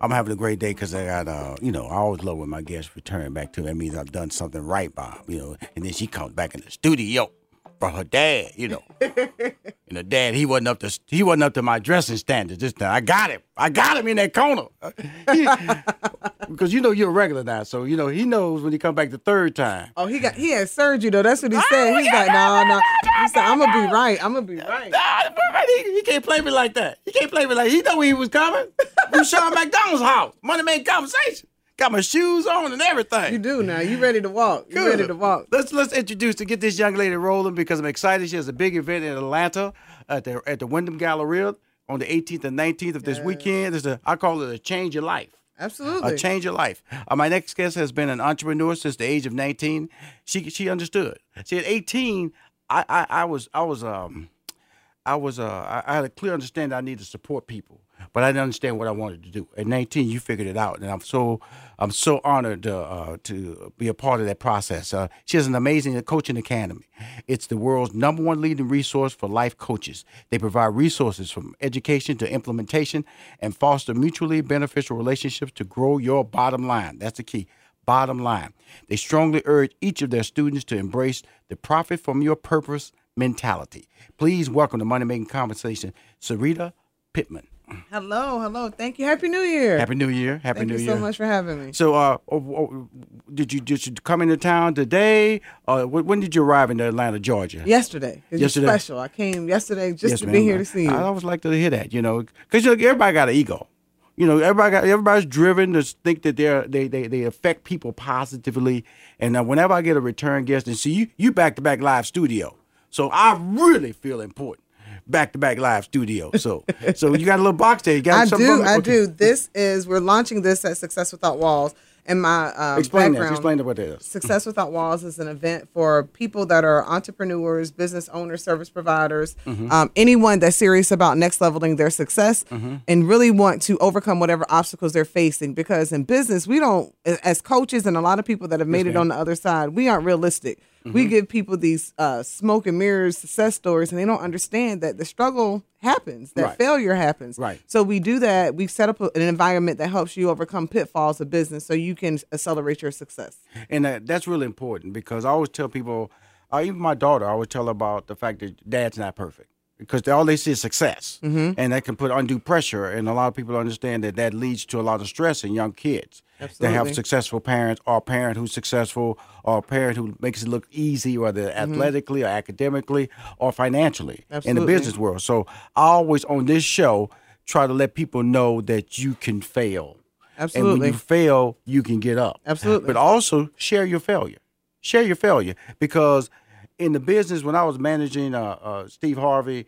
I'm having a great day because I got, uh, you know, I always love when my guests return back to. me. That means I've done something right 'em, you know. And then she comes back in the studio for her dad, you know. and the dad, he wasn't up to he wasn't up to my dressing standards this time. I got him. I got him in that corner. Because you know you're a regular now, so you know he knows when he come back the third time. Oh, he got he had surgery though. That's what he oh, said. He's like, no, no. He said, I'm gonna be right. I'm gonna be right. He, he can't play me like that. He can't play me like he know where he was coming. Rushion McDonald's house. Money made conversation. Got my shoes on and everything. You do now. You ready to walk? You ready to walk? Let's let's introduce to get this young lady rolling because I'm excited. She has a big event in Atlanta at the at the Wyndham Galleria on the 18th and 19th of this weekend. It's a I call it a change of life. Absolutely. A change of life. Uh, my next guest has been an entrepreneur since the age of 19. She she understood. See, at 18, I I, I was I was um I was uh I, I had a clear understanding I needed to support people, but I didn't understand what I wanted to do. At 19, you figured it out, and I'm so I'm so honored uh, uh, to be a part of that process. Uh, she has an amazing coaching academy. It's the world's number one leading resource for life coaches. They provide resources from education to implementation and foster mutually beneficial relationships to grow your bottom line. That's the key. Bottom line. They strongly urge each of their students to embrace the profit from your purpose mentality. Please welcome to Money Making Conversation, Sarita Pittman. Hello, hello. Thank you. Happy New Year. Happy New Year. Happy Thank New Year. Thank you so much for having me. So, uh, oh, oh, did you did you come into town today? Uh, when did you arrive in Atlanta, Georgia? Yesterday. It's Yesterday. special. I came yesterday just Yes, to be here to see you. I always like to hear that, you know, because you know, everybody got an ego. You know, everybody got everybody's driven to think that they're they they, they affect people positively. And uh, whenever I get a return guest, and see you you back to back live studio, so I really feel important. Back to back live studio. So so you got a little box there. You got I do. I okay. do. This is we're launching this at Success Without Walls, and my uh, Explain that. background. Explain what that is. Success Without Walls is an event for people that are entrepreneurs, business owners, service providers, Mm-hmm. um, anyone that's serious about next leveling their success Mm-hmm. and really want to overcome whatever obstacles they're facing. Because in business, we don't, as coaches and a lot of people that have made it on the other side, we aren't realistic. Mm-hmm. We give people these uh, smoke and mirrors success stories, and they don't understand that the struggle happens, that Right. failure happens. Right. So we do that. We've set up an environment that helps you overcome pitfalls of business, so you can accelerate your success. and that, that's really important because I always tell people, uh, even my daughter, I always tell her about the fact that dad's not perfect because they, all they see is success, Mm-hmm. and that can put undue pressure. And a lot of people understand that that leads to a lot of stress in young kids. They have successful parents, or a parent who's successful, or a parent who makes it look easy, whether athletically or academically or financially in the Mm-hmm. Business world. So I always on this show try to let people know that you can fail. And Absolutely. when you fail, you can get up. Absolutely. But also share your failure. Share your failure because in the business, when I was managing uh, uh, Steve Harvey,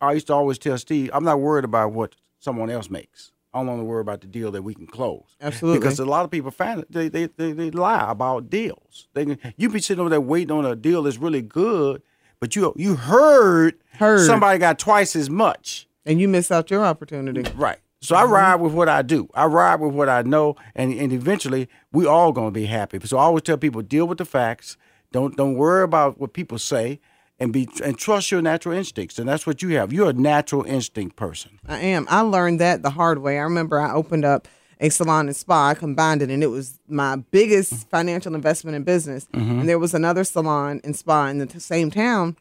I used to always tell Steve, I'm not worried about what someone else makes. I'm only worried about the deal that we can close. Absolutely. Because a lot of people find they they, they, they lie about deals. They can, you be sitting over there waiting on a deal that's really good, but you you heard, Heard. somebody got twice as much. and you miss out your opportunity. Right. So I ride with what I do. I ride with what I know, and, and eventually we all gonna be happy. So I always tell people deal with the facts, Don't don't worry about what people say, and be and trust your natural instincts. And that's what you have. You're a natural instinct person. I am. I learned that the hard way. I remember I opened up a salon and spa. I combined it, and it was my biggest financial investment in business. Mm-hmm. And there was another salon and spa in the t- same town.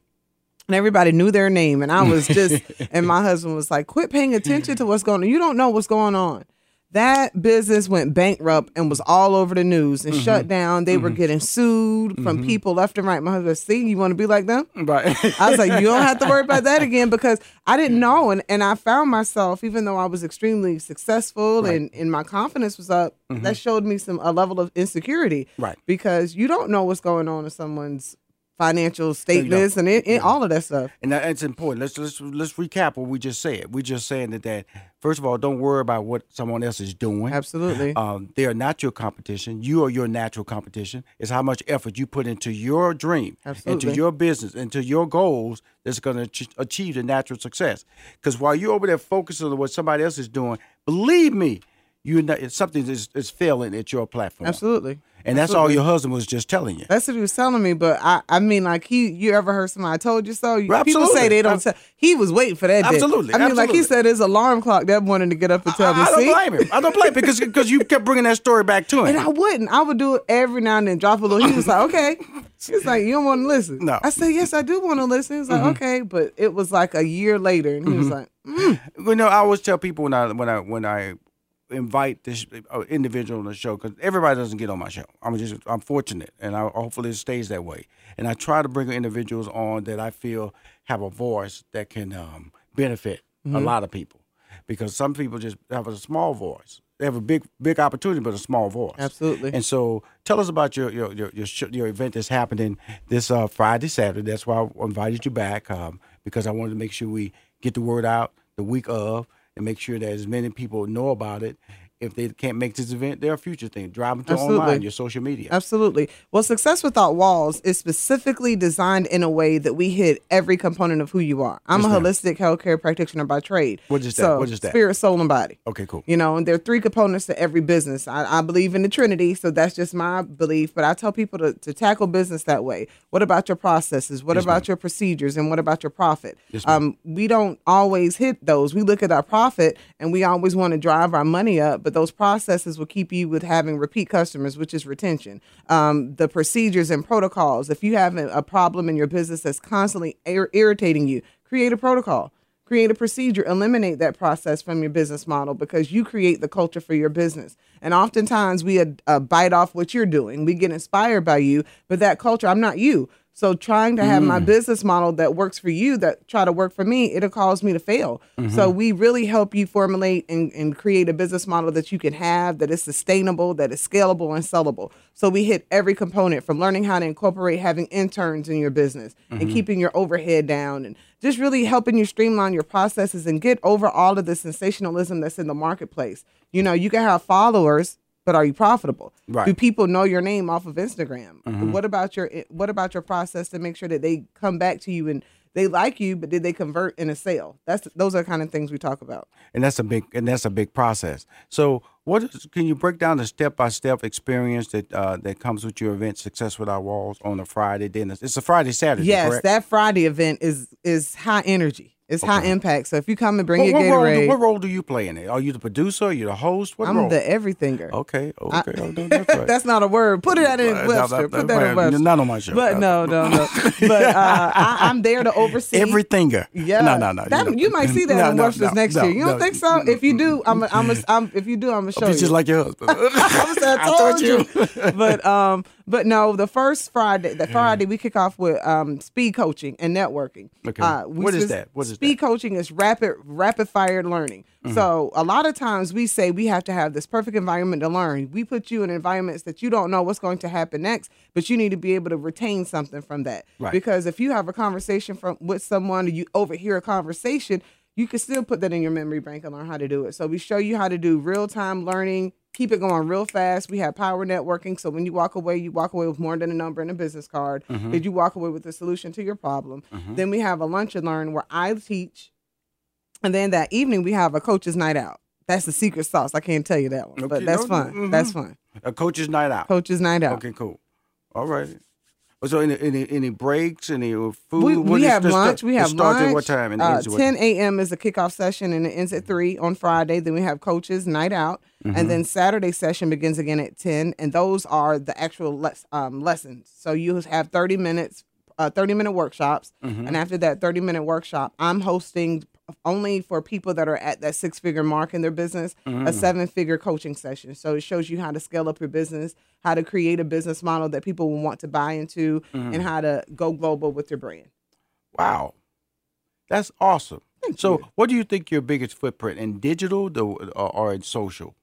And everybody knew their name, and I was just, and my husband was like, "Quit paying attention to what's going on. You don't know what's going on." That business went bankrupt and was all over the news and shut mm-hmm. down. They were mm-hmm. getting sued from mm-hmm. people left and right. My husband, was, see, you want to be like them? Right. I was like, you don't have to worry about that again because I didn't know. And, and I found myself, even though I was extremely successful and, and my confidence was up, that showed me some a level of insecurity. Right. Because you don't know what's going on in someone's financial statements and it, all of that stuff. And that, that's important. Let's let's let's recap what we just said. We're just saying that that first of all, don't worry about what someone else is doing. Absolutely. Um, they are not your competition. You are your natural competition. It's how much effort you put into your dream, Absolutely. into your business, into your goals that's going to achieve the natural success. Because while you're over there focusing on what somebody else is doing, believe me, you not, something is, is failing at your platform. Absolutely. And that's all your husband was just telling you. That's what he was telling me, but I, I mean, like he, you ever heard somebody I told you so? Well, People say they don't. Tell, he was waiting for that. day. Absolutely, I mean, like he said, his alarm clock that morning to get up and tell me. I, I don't See, blame him. I don't blame him because because you kept bringing that story back to him. And I wouldn't. I would do it every now and then, drop a little. He was like, okay. He's like, you don't want to listen. No. I said, yes, I do want to listen. He was like, okay. But it was like a year later. And he was like, mm, You know, I always tell people when I when I when I invite this uh, individual on the show because everybody doesn't get on my show. I'm just I'm fortunate, and I, hopefully it stays that way. And I try to bring individuals on that I feel have a voice that can um, benefit a lot of people, because some people just have a small voice. They have a big big opportunity, but a small voice. Absolutely. And so, tell us about your your your your, sh- your event that's happening this uh, Friday, Saturday. That's why I invited you back um, because I wanted to make sure we get the word out the week of and make sure that as many people know about it. If they can't make this event, there are future things. Drive them to Absolutely. online, your social media. Absolutely. Well, Success Without Walls is specifically designed in a way that we hit every component of who you are. I'm a holistic healthcare practitioner by trade. What is that? So, What is that? Spirit, soul, and body. Okay, cool. You know, and there are three components to every business. I, I believe in the Trinity, so that's just my belief. But I tell people to, to tackle business that way. What about your processes? What about your procedures? And what about your profit? Yes, um, we don't always hit those. We look at our profit and we always want to drive our money up, but those processes will keep you with having repeat customers, which is retention. Um, the procedures and protocols. If you have a, a problem in your business that's constantly ir- irritating you, create a protocol create a procedure eliminate that process from your business model because you create the culture for your business and oftentimes we uh, uh, bite off what you're doing we get inspired by you but that culture i'm not you so trying to have my mm. business model that works for you that try to work for me it'll cause me to fail. So mm-hmm. we really help you formulate and, and create a business model that you can have that is sustainable that is scalable and sellable. So we hit every component from learning how to incorporate having interns in your business and mm-hmm. keeping your overhead down and just really helping you streamline your processes and get over all of the sensationalism that's in the marketplace. You know, you can have followers, but are you profitable? Right. Do people know your name off of Instagram? What about your what about your process to make sure that they come back to you and they like you, but did they convert in a sale? That's those are the kind of things we talk about. and that's a big and that's a big process. So, what is, can you break down the step by step experience that uh, that comes with your event, Success Without Walls, on a Friday? Then it's, it's a Friday Saturday. Yes, correct? that Friday event is is high energy. It's high impact. So if you come and bring What, your what, role do, Gatorade, what role do you play in it? Are you the producer? Are you the host? What I'm role? the everythinger. okay, okay, oh, no, that's right. That's not a word. Put it out in Webster. Put that- in Webster. Not on my show. But no, no, no. but uh, I, I'm there to oversee Everythinger. Yeah, No, no, no. That, know. you might see that No, in no, Webster's no, next year. You don't think so? If you do, I'm, a, I'm, a, I'm if you do, I'm gonna show you. just like your husband. I, I told you. but um, but no, the first Friday, the Friday we kick off with um speed coaching and networking. Okay. Uh, What is that? What is speed coaching is rapid rapid fire learning. Mm-hmm. So a lot of times we say we have to have this perfect environment to learn. We put you in environments that you don't know what's going to happen next, but you need to be able to retain something from that. Right. Because if you have a conversation from with someone or you overhear a conversation, you can still put that in your memory bank and learn how to do it. So we show you how to do real time learning, keep it going real fast. We have power networking. So when you walk away, you walk away with more than a number and a business card. Did you walk away with a solution to your problem? Then we have a lunch and learn where I teach. And then that evening we have a coach's night out. That's the secret sauce. I can't tell you that one, but that's no, fun. mhm. That's fun. a coach's night out. Coach's night out. Okay, cool. All right. So any any, any breaks, any food? We, we have lunch. We have starts lunch. at what time? And uh, ends at what 10 a.m. is the kickoff session, and it ends at three on Friday. Then we have coaches night out, Mm-hmm. and then Saturday session begins again at 10. And those are the actual um, lessons. So you have 30 minutes, uh, 30 minute workshops, Mm-hmm. and after that 30 minute workshop, I'm hosting only for people that are at that six figure mark in their business Mm-hmm. a seven figure coaching session. So it shows you how to scale up your business, how to create a business model that people will want to buy into, Mm-hmm. and how to go global with your brand. Wow, that's awesome. so, you. what do you think your biggest footprint in digital or, or in social?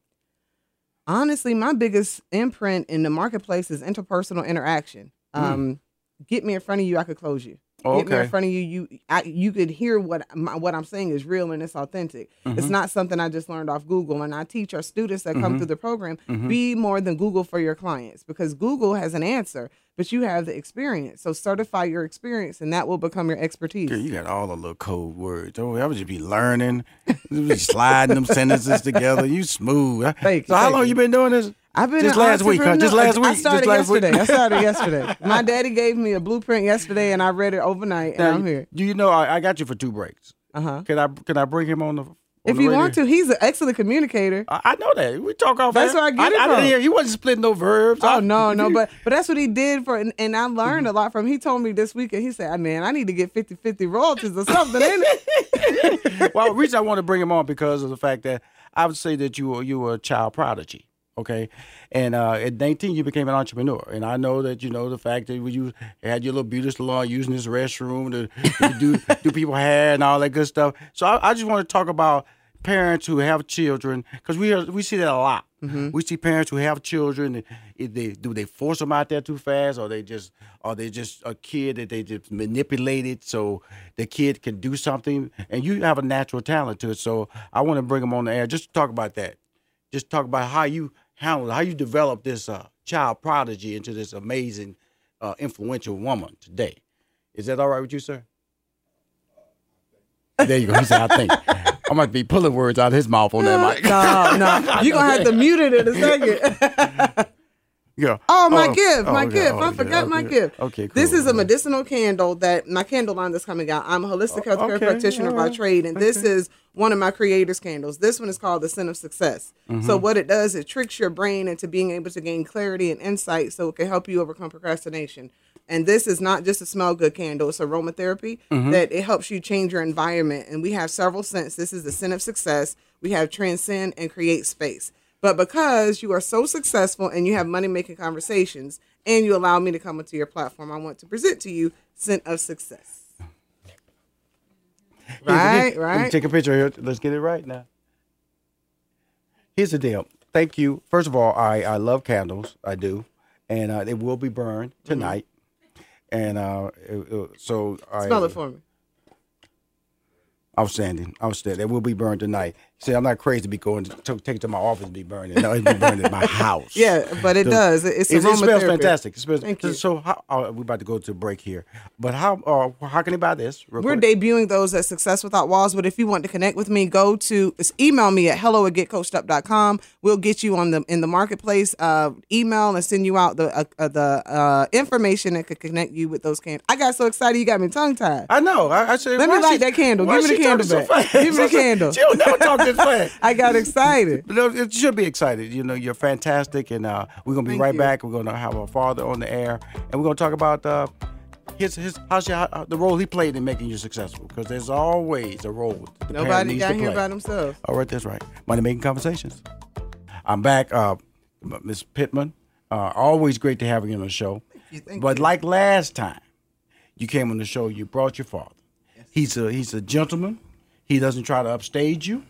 honestly, my biggest imprint in the marketplace is interpersonal interaction. Um, get me in front of you, I could close you. Get me in front of you, you I, you could hear what my, what I'm saying is real and it's authentic. It's mm-hmm. not something I just learned off Google. And I teach our students that come through mm-hmm. the program mm-hmm. be more than Google for your clients because Google has an answer, but you have the experience. So certify your experience, and that will become your expertise. Girl, you got all the little code words. Oh, I would just be learning, just sliding them sentences together. You smooth. Thank so, you, how long you. you been doing this? I've been Just last week, huh? Just last week. I started Just last week? yesterday. I started yesterday. My daddy gave me a blueprint yesterday, and I read it overnight, and Now, I'm here. Do you know I, I got you for two breaks? Uh huh. Can I can I bring him on the? If you want to, he's an excellent communicator. I, I know that. We talk off. That's air. where I get it I, from. didn't hear he wasn't splitting no verbs. Oh I- no, no, but but that's what he did for, and, and I mm-hmm. learned a lot from. He told me this weekend. He said, ah, "Man, I need to get 50-50 royalties or something." Ain't it? well, the reason I want to bring him on because of the fact that I would say that you were you were a child prodigy. Okay, and uh, at 19 you became an entrepreneur, and I know that you know the fact that you had your little beauty salon using this restroom to, to do do people hair and all that good stuff. So I, I just want to talk about parents who have children because we are, we see that a lot. We see parents who have children. If they do they force them out there too fast, or they just or they just a kid that they just manipulated so the kid can do something. And you have a natural talent to it, so I want to bring them on the air just to talk about that. Just talk about how you handle how you develop this uh, child prodigy into this amazing, uh, influential woman today. Is that all right with you, sir? There you go. He said, "I think." I'm to be pulling words out of his mouth on that mic. no, no, you gonna have to mute it in a second. Yeah. Oh, my gift, my gift. oh, I okay, forgot my okay. gift. Okay, cool. This is a medicinal candle that my candle line that's coming out. I'm a holistic healthcare okay, practitioner by trade, and this is one of my creators' candles. This one is called the Scent of Success. Mm-hmm. So what it does, it tricks your brain into being able to gain clarity and insight, so it can help you overcome procrastination. And this is not just a smell good candle; it's aromatherapy Mm-hmm. that it helps you change your environment. And we have several scents. This is the scent of Success. We have Transcend and Create Space. But because you are so successful and you have money making conversations and you allow me to come into your platform, I want to present to you Scent of Success. Right, Let me right. Take a picture here. Let's get it right now. Here's the deal. Thank you. First of all, I, I love candles. I do, and uh, they will be burned tonight. And uh, it- it- so I Smell it for me. Outstanding, outstanding. They will be burned tonight. See, I'm not crazy to be going to, take it to my office and be burning. No, it'll be burned in my house. Yeah, but it The- does. It- It's it, it smells fantastic. It smells, Thank you. So, how, uh, we're about to go to a break here, but how uh, how can you buy this? We're quick? debuting those at Success Without Walls, but if you want to connect with me, go to email me at hello at getcoachedup.com. We'll get you on the in the marketplace uh, email and send you out the uh, uh, the uh, information that could connect you with those candles. I got so excited, you got me tongue tied. I know. I, I said, Let me light she- that candle. Give me the candle back. fast? Give me the candle. Never talk this fast. I got excited. It should be excited. You know, you're fantastic, and uh, we're gonna be Thank right you. back. We're gonna have our father on the air, and we're gonna talk about uh, his his how's your, how, the role he played in making you successful. Because there's always a role Nobody got here by themselves. All right, that's right. Money making conversations. I'm back, uh, Miss Pittman. Uh, always great to have you on the show. you, but you. like last time, you came on the show. You brought your father. He's a he's a gentleman. He doesn't try to upstage you.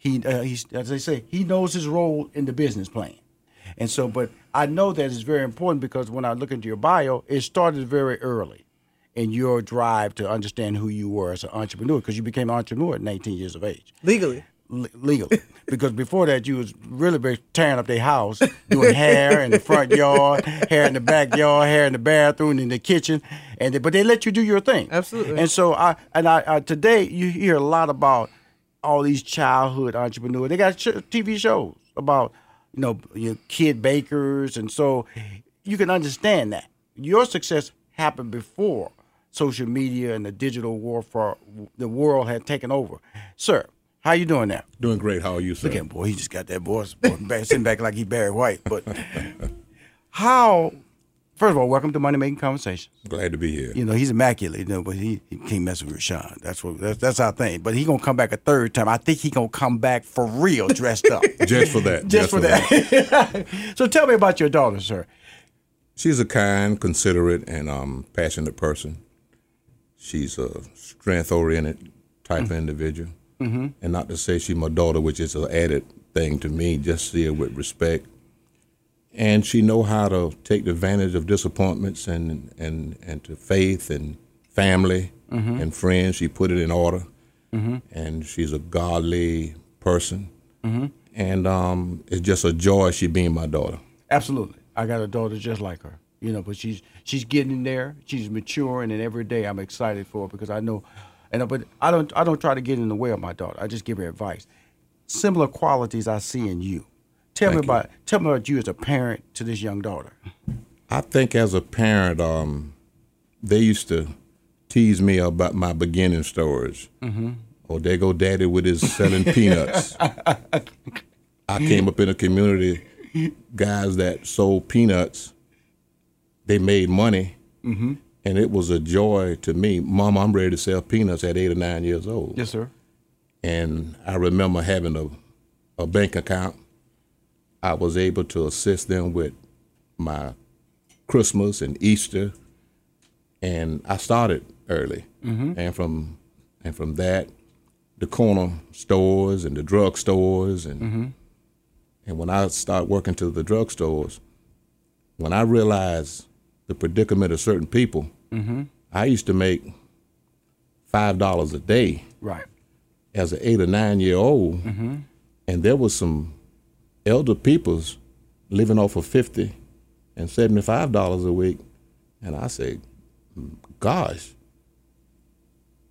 He uh, he's as they say he knows his role in the business plan. And so, but I know that it's very important because when I look into your bio, it started very early in your drive to understand who you were as an entrepreneur because you became an entrepreneur at 19 years of age Legally. le- legal because before that you was really tearing up their house doing hair in the front yard hair in the backyard hair in the bathroom in the kitchen and they, but they let you do your thing Absolutely. and so i and i, I today you hear a lot about all these childhood entrepreneurs they got tv shows about you know your kid bakers and so you can understand that your success happened before social media and the digital war for the world had taken over. Sir, how you doing now? Doing great. How are you, sir? Look at him, boy. He just got that voice, boy, sitting back like he Barry White. But how? First of all, welcome to Money Making Conversations. Glad to be here. You know he's immaculate, you know, but he, he can't mess with Rushion. That's what that's, that's our thing. But he gonna come back a third time. I think he gonna come back for real, dressed up. Just for that. Just, for, that. so tell me about your daughter, sir. She's a kind, considerate, and um, passionate person. She's a strength-oriented type of individual, mm-hmm. and not to say she's my daughter, which is an added thing to me. Just see her with respect, and she know how to take advantage of disappointments and and and to faith and family Mm-hmm. and friends. She put it in order, and she's a godly person, Mm-hmm. and um, it's just a joy she being my daughter. Absolutely. I got a daughter just like her. You know, but she's she's getting there. She's maturing, and every day I'm excited for her because I know, and but I don't I don't try to get in the way of my daughter. I just give her advice. Similar qualities I see in you. Tell Thank me you. about tell me about you as a parent to this young daughter. I think as a parent, um, they used to tease me about my beginning stories. Mm-hmm. Oh, there go daddy with his selling peanuts. I came up in a community, guys that sold peanuts. They made money, Mm-hmm. and it was a joy to me. Mom, I'm ready to sell peanuts at eight or nine years old. Yes, sir. and I remember having a, a bank account. I was able to assist them with my Christmas and Easter, and I started early. Mm-hmm. And from and from that, the corner stores and the drug stores, and mm-hmm. and when I started working to the drug stores, when I realized the predicament of certain people, mm-hmm. I used to make five dollars a day Right. as an eight or nine year old, and there was some elder peoples living off of fifty and seventy five dollars a week, and I said, "Gosh,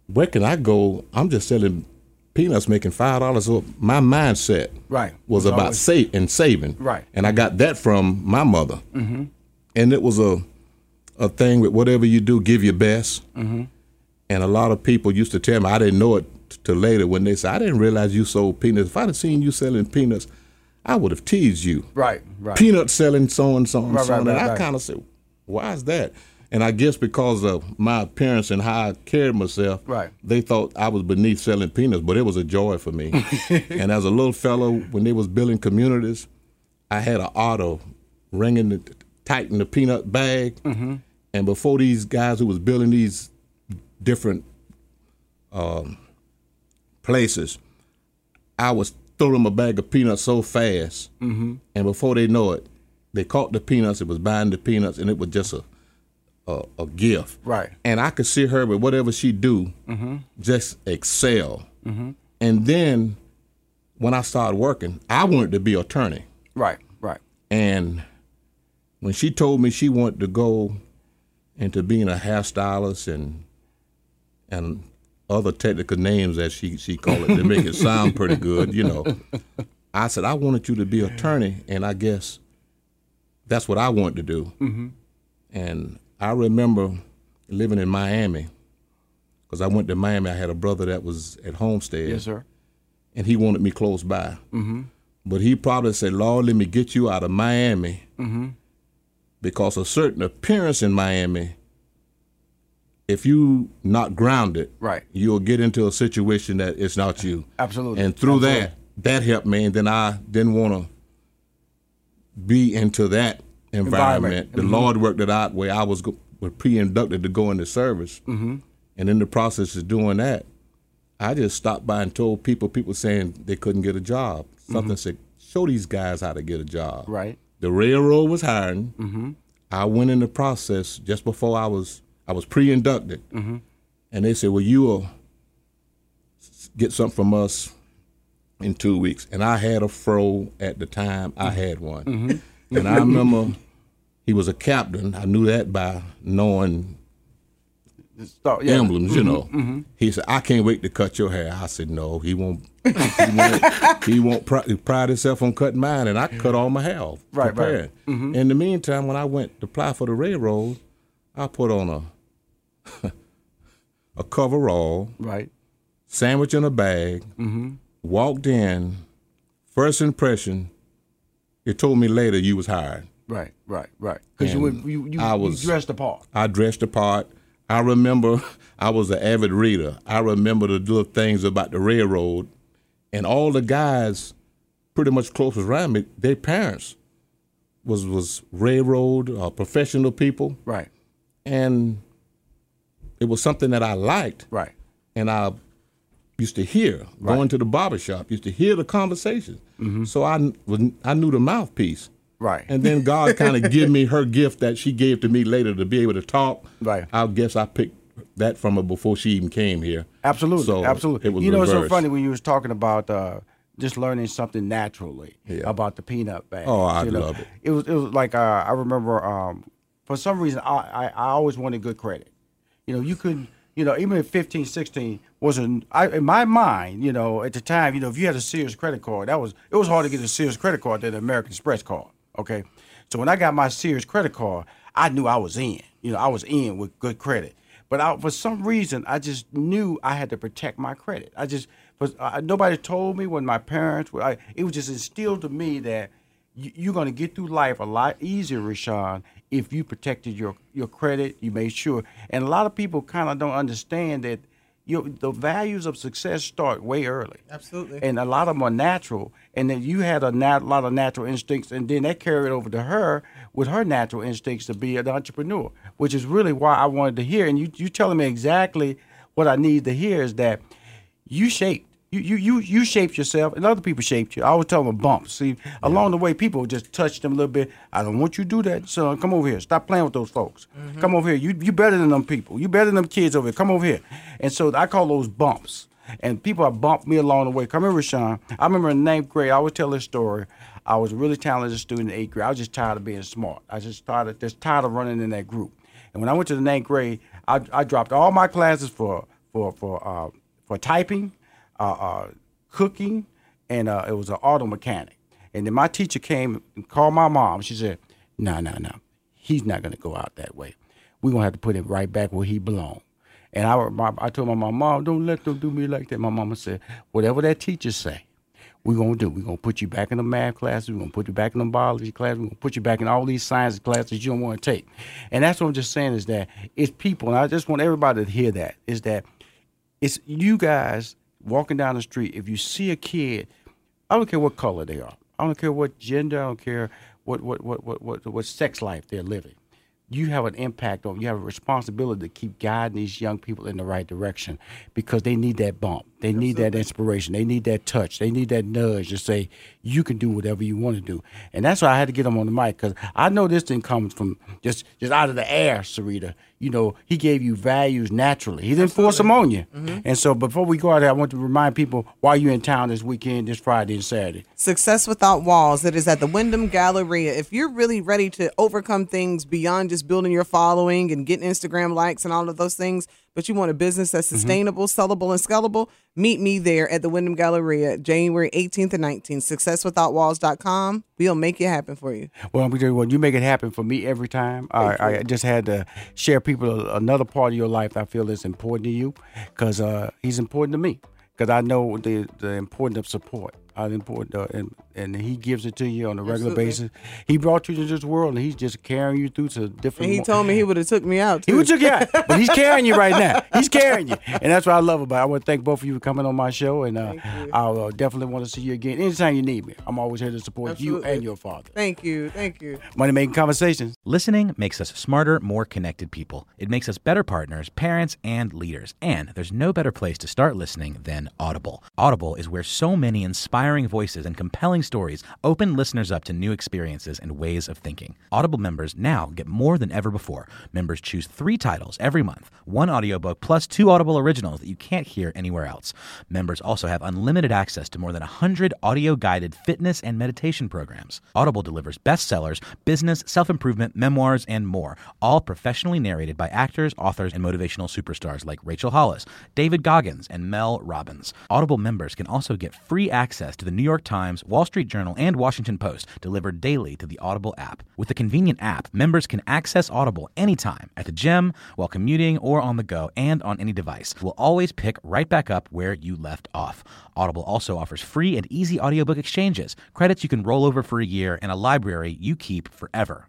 where can I go? I'm just selling peanuts, making five dollars." So my mindset Right. was It's about always- save and saving, Right. And I got that from my mother, mm-hmm. and it was a a thing with whatever you do, give your best. Mm-hmm. And a lot of people used to tell me, I didn't know it till later when they said, I didn't realize you sold peanuts. If I'd have seen you selling peanuts, I would have teased you. Right. Right. Peanut selling so and so and Right, so. right, and right, I kind of said, why is that? And I guess because of my appearance and how I carried myself, Right. they thought I was beneath selling peanuts, but it was a joy for me. and as a little fellow, when they was building communities, I had an auto ringing the, tighten the peanut bag. Mm-hmm. And before these guys who was building these different um, places, I was throw them a bag of peanuts so fast, mm-hmm. and before they know it, they caught the peanuts. It was buying the peanuts, and it was just a a, a gift. Right. And I could see her with whatever she do, just excel. And then when I started working, I wanted to be attorney. Right. Right. And when she told me she wanted to go into being a hairstylist and and other technical names as she she called it to make it sound pretty good, you know. I said I wanted you to be attorney, and I guess that's what I wanted to do. Mm-hmm. And I remember living in Miami because I went to Miami. I had a brother that was at Homestead Yes, sir. and he wanted me close by. Mm-hmm. But he probably said, Lord, let me get you out of Miami because a certain appearance in Miami, if you not grounded, Right. you'll get into a situation that it's not you. Absolutely. And through Absolutely. that, that helped me. And then I didn't want to be into that environment. Environment. The Lord worked it out where I was, go- was pre-inducted to go into service. Mm-hmm. And in the process of doing that, I just stopped by and told people, people saying they couldn't get a job. Something said, show these guys how to get a job. Right. The railroad was hiring. Mm-hmm. I went in the process just before I was I was pre-inducted, mm-hmm. and they said, "Well, you will get something from us in two weeks." And I had a fro at the time. I had one, mm-hmm. and I remember he was a captain. I knew that by knowing Start, yeah. emblems, you mm-hmm. know. Mm-hmm. He said, "I can't wait to cut your hair." I said, "No, he won't. He won't, he won't pri- pride himself on cutting mine." And I cut all my hair off. Right, right. prepared. In the meantime, when I went to apply for the railroad, I put on a a coverall, Right. sandwich in a bag, walked in. First impression, it told me later you was hired. Right. Right. Right. Because you, you you I you was- dressed apart. I dressed the part. I remember I was an avid reader. I remember the little things about the railroad, and all the guys, pretty much closest around me, their parents was was railroad uh, professional people, Right. and it was something that I liked, Right. and I used to hear going to the barber shop, used to hear the conversations. So I was I knew the mouthpiece. Right. And then God kind of give me her gift that she gave to me later to be able to talk. Right. I guess I picked that from her before she even came here. Absolutely, So absolutely. It was you know, it's so funny when you was talking about uh, just learning something naturally Yeah. about the peanut bag. Oh, I you know? love it. It was it was like uh, I remember um, for some reason I, I I always wanted good credit. You know, you couldn't. You know, even at 15, 16 wasn't. I in my mind, you know, at the time, you know, if you had a Sears credit card, that was it was hard to get a Sears credit card than an American Express card. Okay, so when I got my Sears credit card, I knew I was in. You know, I was in with good credit. But I, for some reason, I just knew I had to protect my credit. I just, but uh, nobody told me when my parents were. I, it was just instilled to me that you, you're going to get through life a lot easier, Rushion, if you protected your your credit. You made sure, and a lot of people kind of don't understand that. You, the values of success start way early. Absolutely. And a lot of them are natural. And then you had a nat- lot of natural instincts, and then that carried over to her with her natural instincts to be an entrepreneur, which is really why I wanted to hear. And you you telling me exactly what I need to hear is that you shaped. You, you you you shaped yourself, and other people shaped you. I always tell them bumps. See, along the way, people just touch them a little bit. I don't want you to do that, son. Come over here. Stop playing with those folks. Come over here. You you better than them people. You better than them kids over here. Come over here. And so I call those bumps. And people have bumped me along the way. Come here, Rushion. I remember in ninth grade, I always tell this story. I was a really talented student in eighth grade. I was just tired of being smart. I just started just tired of running in that group. And when I went to the ninth grade, I, I dropped all my classes for for for uh, for typing, cooking, and uh, it was an auto mechanic. And then my teacher came and called my mom. She said, "No, no, no, he's not going to go out that way. We're gonna have to put him right back where he belongs." And I, my, I told my mom, "Mom, don't let them do me like that." My mama said, "Whatever that teacher say, we're gonna do. We're gonna put you back in the math classes. We're gonna put you back in the biology class. We're gonna put you back in all these science classes you don't want to take. And that's what I'm just saying is that it's people, and I just want everybody to hear that is that it's you guys walking down the street. If you see a kid, I don't care what color they are. I don't care what gender. I don't care what what what what what, what sex life they're living. You have an impact on. You have a responsibility to keep guiding these young people in the right direction because they need that bump. They need that inspiration. They need that touch. They need that nudge to say you can do whatever you want to do. And that's why I had to get them on the mic because I know this thing comes from just just out of the air, Sarita. You know, he gave you values naturally. He didn't force them on you. Mm-hmm. And so before we go out there, I want to remind people why you're in town this weekend, this Friday and Saturday. Success Without Walls. It is at the Wyndham Galleria. If you're really ready to overcome things beyond just building your following and getting Instagram likes and all of those things, but you want a business that's sustainable, sellable, and scalable, meet me there at the Wyndham Galleria, January 18th and 19th. SuccessWithoutWalls.com. We'll make it happen for you. Well, I'm tell you what, you make it happen for me every time. I, I just had to share people another part of your life I feel is important to you because uh, he's important to me because I know the the importance of support. How important, uh, and and he gives it to you on a regular Absolutely. basis. He brought you to this world, and he's just carrying you through to different. And he mo- told me he would have took me out. He would took you out, but he's carrying you right now. He's carrying you, and that's what I love about. it. I want to thank both of you for coming on my show, and uh, I'll uh, definitely want to see you again anytime you need me. I'm always here to support you and your father. Thank you. Thank you. Money making conversations. Listening makes us smarter, more connected people. It makes us better partners, parents, and leaders. And there's no better place to start listening than Audible. Audible is where so many inspiring voices and compelling stories open listeners up to new experiences and ways of thinking. Audible members now get more than ever before. Members choose three titles every month one audiobook plus two Audible originals that you can't hear anywhere else. Members also have unlimited access to more than 100 audio guided fitness and meditation programs. Audible delivers bestsellers, business, self improvement, memoirs, and more, all professionally narrated by actors, authors, and motivational superstars like Rachel Hollis, David Goggins, and Mel Robbins. Audible members can also get free access to the New York Times, Wall Street Journal, and Washington Post delivered daily to the Audible app. With the convenient app, members can access Audible anytime at the gym, while commuting, or on the go, and on any device. We'll always pick right back up where you left off. Audible also offers free and easy audiobook exchanges, credits you can roll over for a year, and a library you keep forever